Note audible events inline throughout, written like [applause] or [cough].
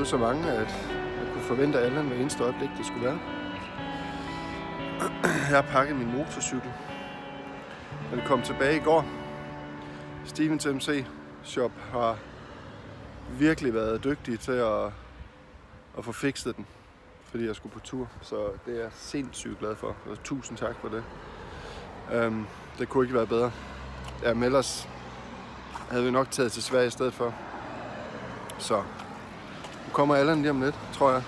blevet så mange, at jeg kunne forvente af Allan hver eneste øjeblik, det skulle være. Jeg har pakket min motorcykel. Den kom tilbage i går, Stevens MC Shop har virkelig været dygtig til at, at få fikset den, fordi jeg skulle på tur. Så det er jeg sindssygt glad for, og tusind tak for det. Um, det kunne ikke være bedre. Ja, men ellers havde vi nok taget til Sverige i stedet for. Så nu kommer Allan lige om lidt, tror jeg.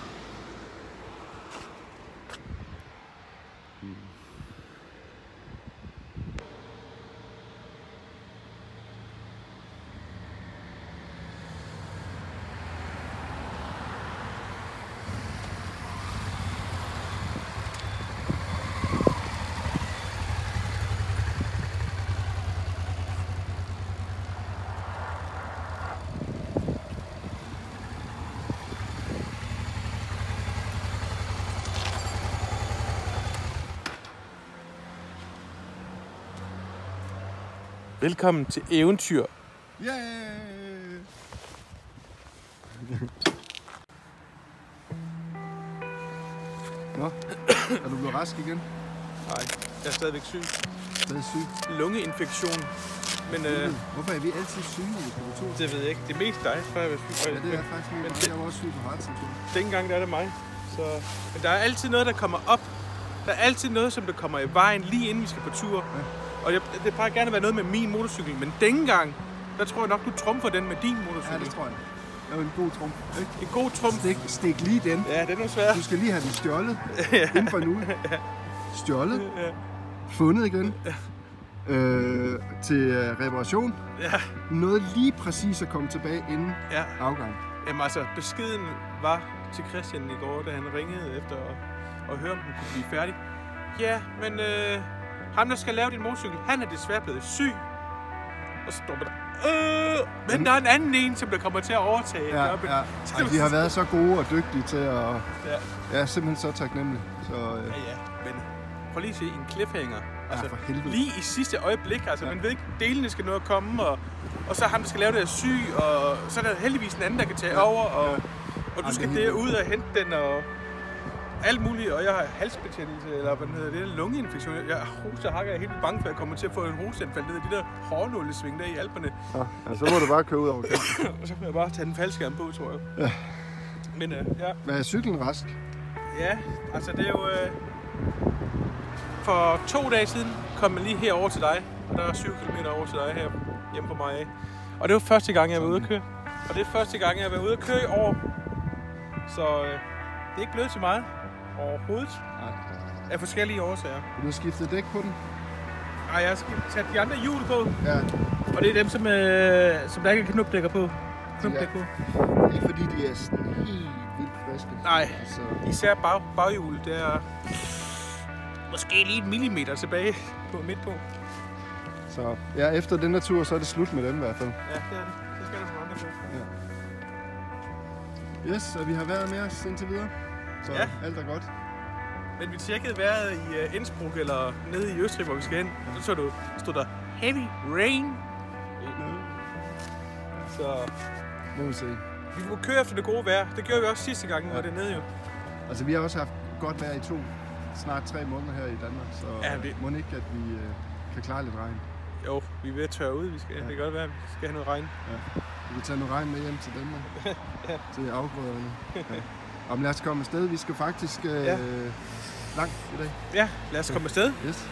Velkommen til Eventyr. Yeah! Nå, er du blevet rask igen? Nej, jeg er stadigvæk syg. Stadig syg? Lungeinfektion. Men øh, Hvorfor er vi altid syge, på tur? det ved jeg ikke. Det er mest dig, for jeg er syg. Ja, det er faktisk Men det- Jeg var også syg på heartsymptom. Den gang der er det mig. Så, men der er altid noget, der kommer op. Der er altid noget, som der kommer i vejen, lige inden vi skal på tur. Ja. Og jeg, det plejer gerne at være noget med min motorcykel, men dengang, der tror jeg nok, du trumfer den med din Ja, motorcykel. det tror jeg. Det var en god trumf. En god trumf. Stik, stik lige den. Ja, den er svær. Du skal lige have den stjålet [laughs] inden for en uge. Stjålet. Ja. Fundet igen. Øh, til øh, reparation. Ja, Noget lige præcis at komme tilbage inden ja. afgang. Jamen altså, beskeden var til Christian i går, da han ringede efter at, at høre, om den kunne blive færdig. Ja, men øh, ham, der skal lave din motorcykel, han er desværre blevet syg. Og så står man der, øh, men der er en anden en, som der kommer til at overtage. Ja, ja. Ej, de har været så gode og dygtige til at... Ja, er simpelthen så taknemmelig. Så øh, ja, ja. Men prøv lige at se en cliffhanger. Altså, for helvede. lige i sidste øjeblik, altså, Ja. man ved ikke, delene skal nå at komme, og, og så ham, der skal lave det, er syg, og så er der heldigvis en anden, der kan tage Ja. over, og, Ja. og du Jamen, skal er derud og hente den, og alt muligt, og jeg har halsbetændelse, eller hvad hedder, det lungeinfektion. Jeg er hoste og hakker, jeg er helt bange for, at jeg kommer til at få en hosteanfald ned i de der hårnålesving der i Alperne, ja, ja, så må du bare køre ud over [laughs] kanten. og så kan jeg bare tage den faldskærm på, tror jeg. Ja. Men øh, ja, Men er cyklen rask? Ja, altså det er jo... Øh, for to dage siden kom jeg lige herover til dig, og der er 7 km over til dig her hjemme på mig. Og det var første gang, jeg var ude at køre. Og det er første gang, jeg har været ude at køre i år. Så øh, det er ikke blevet til mig overhovedet. Nej. Af forskellige årsager. Du har skiftet dæk på den? Ej, jeg skal tage de andre hjul på, Ja. og det er dem, som, øh, som der ikke er knupdækker på. Knupdæk på. Ikke fordi de er sådan helt vildt friske. Nej. Altså, Især bag, baghjul, det er måske lige en millimeter tilbage på midt på. så ja, efter den tur, så er det slut med dem i hvert fald. Ja, det er det. Så skal der nogle andre på. Yes, og vi har været med os indtil videre. Så Ja. alt er godt. Men vi tjekkede vejret i uh, Innsbruck eller nede i Østrig, hvor vi skal hen. Så så du, stod der heavy rain. Så Må vi se. vi må køre efter det gode vejr. Det gjorde vi også sidste gang, ja. Ja. det nede jo. Altså, vi har også haft godt vejr i to, snart tre måneder her i Danmark, så Ja, ja, det- må ikke, at vi øh, kan klare lidt regn. Jo, vi er ved at tørre ud. Vi skal, ja. Ja. Det kan godt være, at vi skal have noget regn. Vi kan tage noget regn med hjem til Danmark. [laughs] Til afgrøderne. Ja. [laughs] Om lad os komme afsted. Vi skal faktisk øh, Ja. langt i dag. Ja, lad os komme afsted. Yes.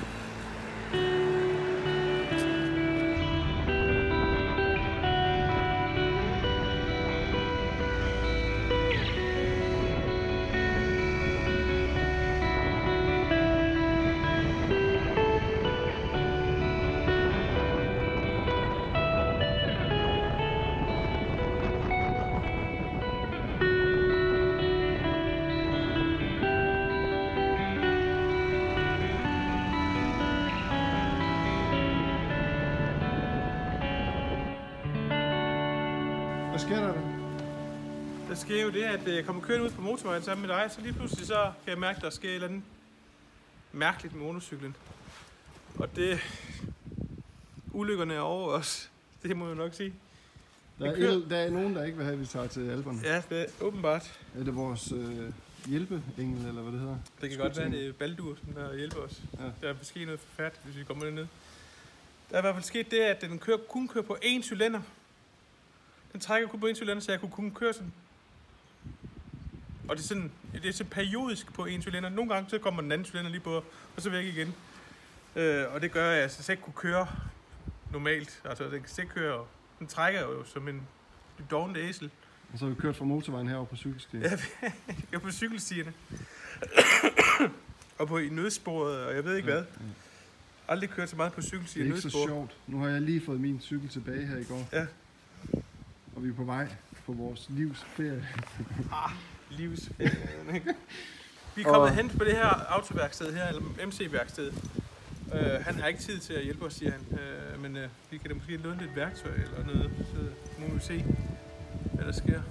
Sker jo det, at øh, jeg kommer kørende ud på motorvejen sammen med dig, så lige pludselig så kan jeg mærke, at der sker et eller andet mærkeligt med motorcyklen. Og det... Ulykkerne er over os. [laughs] Det må jeg nok sige. Der er, kører- der er nogen, der ikke vil have, at vi tager til Alperne. Ja, det er åbenbart. Er det vores øh, hjælpeengel, eller hvad det hedder? Det kan godt være, det er Baldur, som der hjælper os. Ja. Der er måske noget forfærdeligt, hvis vi kommer derned. Der er i hvert fald sket det, at den kører, kun kører på én cylinder. Den trækker kun på én cylinder, så jeg kunne kun køre sådan. Og det er sådan, det er så periodisk på én cylinder. Nogle gange så kommer den anden cylinder lige på, og så væk igen. Øh, og det gør, at jeg så ikke kunne køre normalt. Altså, den kan ikke køre. Den trækker jo som en doven æsel. Og så har vi kørt fra motorvejen herover på cykelstien. Ja, jeg [laughs] er på cykelstierne. og på i nødsporet, og jeg ved ikke hvad. Aldrig kørt så meget på Det cykelstier er og ikke så nødspor. sjovt. Nu har jeg lige fået min cykel tilbage her i går. Ja. Og vi er på vej på vores livs ferie. Livs. [laughs] [laughs] Vi er kommet Og- hen på det her autoværksted her, eller MC-værksted. Uh, han har ikke tid til at hjælpe os, siger han. Uh, men uh, vi kan da måske låne lidt værktøj eller noget, så må vi se, hvad der sker.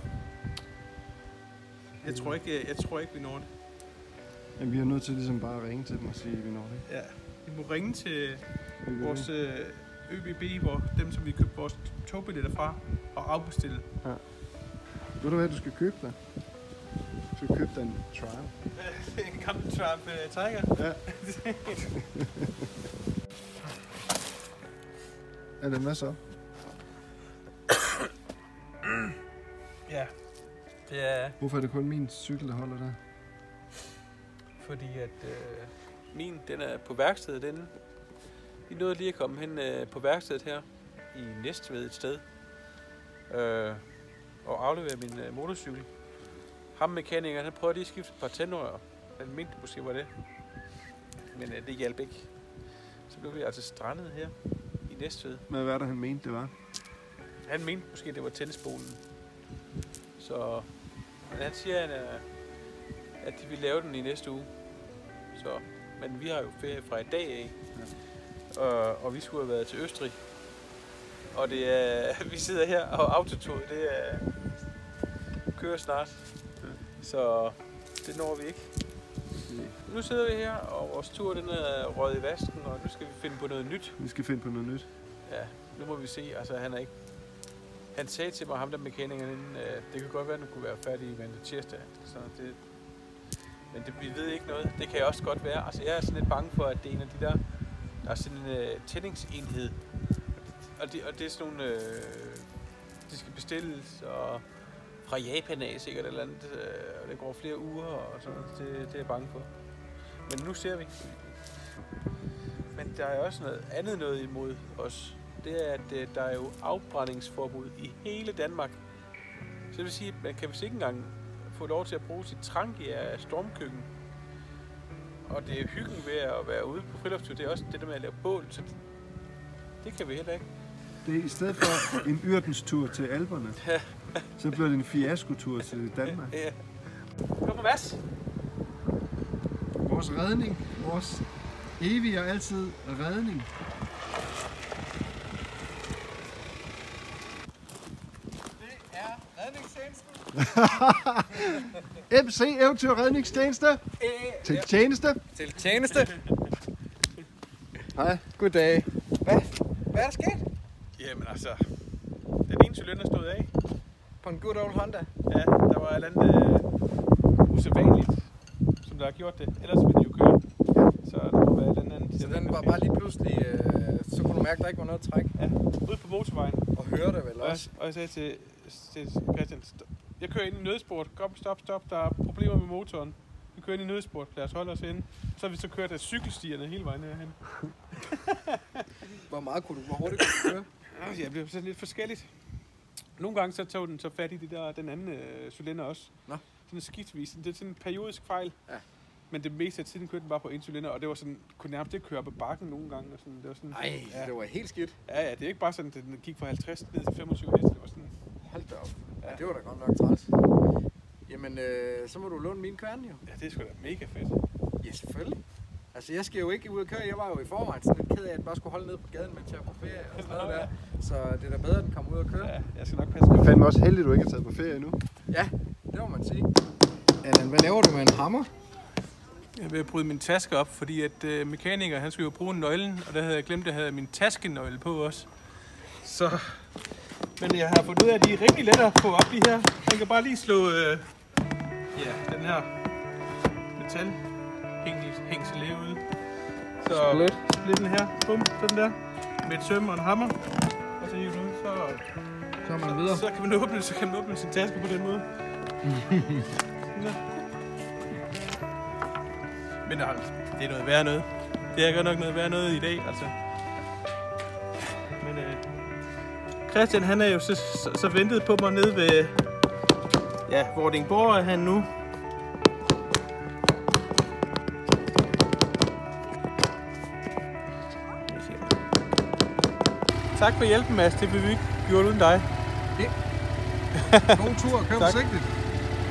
Jeg tror ikke, jeg tror ikke vi når det. Jamen, vi er nødt til ligesom bare at ringe til dem og sige, at vi når det. Ja. Vi må ringe til vil vores øh, ÖBB, hvor dem, som vi købte vores togbilletter fra, og afbestille. Ved du hvad, du skal købe dig? Købe dig en trial. [laughs] en gammel Trump uh, Tiger. Ja. [laughs] Er det hvad så? Ja. Det er Hvorfor er det kun min cykel, der holder der? fordi, at øh, min, den er på værkstedet den. Vi nåede lige at komme hen øh, på værkstedet her i Næstved et sted. Øh, og aflevere min øh, motorcykel. Ham mekanikeren, han prøvede lige at skifte et par tændrør. Han mente måske var det. Men øh, det hjalp ikke. Så blev vi altså strandet her i Næstved. Hvad var det, han mente, det var? Han mente måske, det var tennisbolen. Så men han siger, at, øh, at de vil lave den i næste uge. Så, men vi har jo ferie fra i dag af. Og, og vi skulle have været til Østrig. Og det er, [laughs] vi sidder her, og autotoget, det er, kører snart. Så det når vi ikke. Nu sidder vi her, og vores tur den er røget i vasken, og nu skal vi finde på noget nyt. Vi skal finde på noget nyt. Ja, nu må vi se. Altså, han er ikke... Han sagde til mig, ham der mekanikeren inden, øh, det kan godt være, at den kunne være færdig mandag tirsdag. Så det, men det, vi ved ikke noget. Det kan også godt være. Altså, jeg er sådan lidt bange for, at det er en af de der... Der er sådan en øh, tændingsenhed. Og det, og det er sådan nogle... Øh, de skal bestilles, og fra Japan af sikkert eller andet. Øh, og det går flere uger, og sådan noget. Det, det er jeg bange for. Men nu ser vi. Men der er også noget andet noget imod os. Det er, at øh, der er jo afbrændingsforbud i hele Danmark. Så det vil sige, at man kan vist ikke engang få lov til at bruge sit trank i af stormkøkken. Og det er hyggen ved at være ude på friluftstur. Det er også det der med at lave bål. Så det, kan vi heller ikke. Det er i stedet for en yrdenstur til Alperne, så bliver det en fiaskotur til Danmark. Ja. Kom Mads. Vores redning, vores evige og altid redning. Det er redningstjenesten. [laughs] MC Eventyr Redningstjeneste til tjeneste. Til tjeneste. Hej. Goddag. Hvad? Hvad er der sket? Jamen altså, den ene cylinder stod af. På en good old Honda. Ja, der var et eller andet øh, usædvanligt, som der har gjort det. Ellers ville den jo køre. Så der må være et eller andet. Så den var bare lige pludselig, øh, så kunne du mærke, at der ikke var noget træk. Ja, ude på motorvejen. Og høre det vel Og jeg, også. og jeg sagde til, til Christian, "Stop. jeg kører ind i nødsport. Kom, stop, stop. Der er problemer med motoren. Vi kører ind i nødsport. Lad os holde os inde. Så har vi så kørt af cykelstierne hele vejen herhen. [laughs] Hvor meget kunne du, hvor hurtigt kunne du køre? Ja, det blev sådan lidt forskelligt. Nogle gange så tog den så fat i de der, den anden øh, cylinder også. Nå. Sådan skidtvis. Det er sådan en periodisk fejl. Ja. Men det meste af tiden kørte den bare på en cylinder, og det var sådan, kunne nærmest ikke køre ad bakken nogle gange. Og sådan, det var sådan, Nej, ja. det var helt skidt. ja, ja, det er ikke bare sådan, at den gik fra 50 ned til 25 heste. Det var sådan, Hold da op. Ja, Ja. det var da godt nok træls. Jamen, øh, så må du låne min kværn jo. ja, det er sgu da mega fedt. Ja, selvfølgelig. Altså, jeg skal jo ikke ud og køre. Jeg var jo i forvejen sådan lidt ked af, at jeg bare skulle holde ned på gaden, mens jeg var på ferie og sådan noget der. Så det er da bedre, at den kommer ud og køre. Ja, jeg skal nok passe Det på. er fandme også heldigt, at du ikke er taget på ferie endnu. Ja, det må man sige. Allan, hvad laver du med en hammer? Jeg vil bryde min taske op, fordi at øh, mekaniker, han skulle jo bruge nøglen, og der havde jeg glemt, at jeg havde min taskenøgle på også. Så, men jeg har fundet ud af, at de er rimelig lette at få op, de her. Man kan bare lige slå øh, ja, den her metal hængsel ud. Så Split. den her, bum, sådan der, med et søm og en hammer. Og så hive den ud, så, Så man videre. så, kan man åbne, så kan man åbne sin taske på den måde. [laughs] Sådan der. Men altså, det er noget værd noget. Det er godt nok noget værd noget i dag, altså. Men øh, Christian, han er jo så, så, så ventet på mig nede ved... Ja, Vordingborg er han nu. Tak for hjælpen, Mads. Det vil vi ikke gjort uden dig. [laughs] God tur, kør forsigtigt.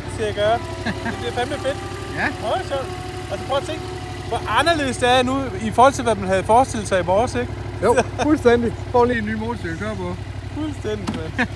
Det skal jeg gøre. Det bliver fandme fedt. [laughs] Ja. Åh, sjovt. Altså prøv at tænke, hvor anderledes det er nu i forhold til, hvad man havde forestillet sig i morges, ikke? Jo, [laughs] fuldstændig. Får lige en ny motorcykel at køre på. Fuldstændig, mand.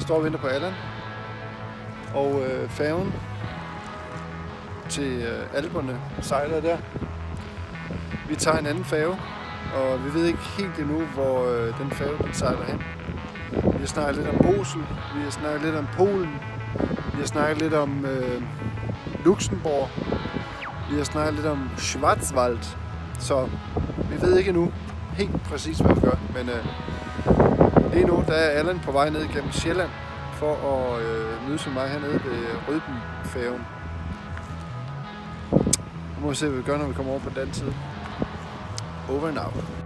Står og venter på Allan. Og øh, færgen til øh, Alperne sejler der. Vi tager en anden færge, og vi ved ikke helt endnu, hvor øh, den færge den sejler hen. Vi har snakket lidt om Bosel, vi har snakket lidt om Polen, vi har snakket lidt om øh, Luxembourg, vi har snakket lidt om Schwarzwald, så vi ved ikke endnu helt præcis, hvad vi gør, men øh, Lige nu der er Allan på vej ned gennem Sjælland for at øh, mødes med mig hernede ved Rødby-færgen. Nu må vi se, hvad vi gør, når vi kommer over på den anden side. Over and out.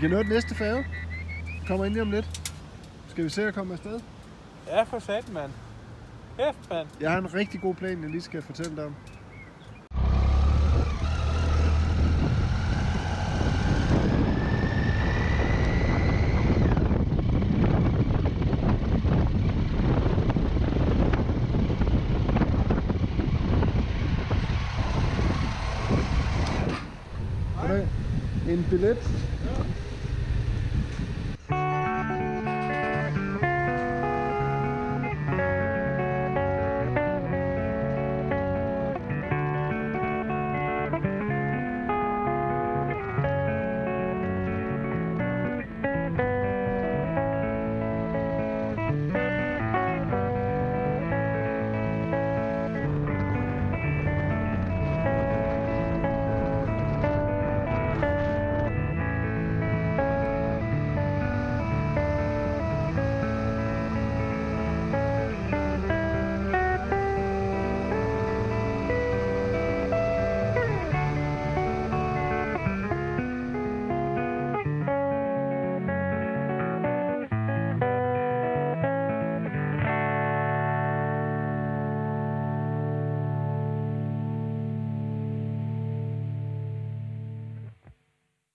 Kan nå den næste færge. Kommer ind lige om lidt. Skal vi se at komme afsted? Ja, for sat, mand. Kæft, mand. Jeg har en rigtig god plan, jeg lige skal fortælle dig om. En billet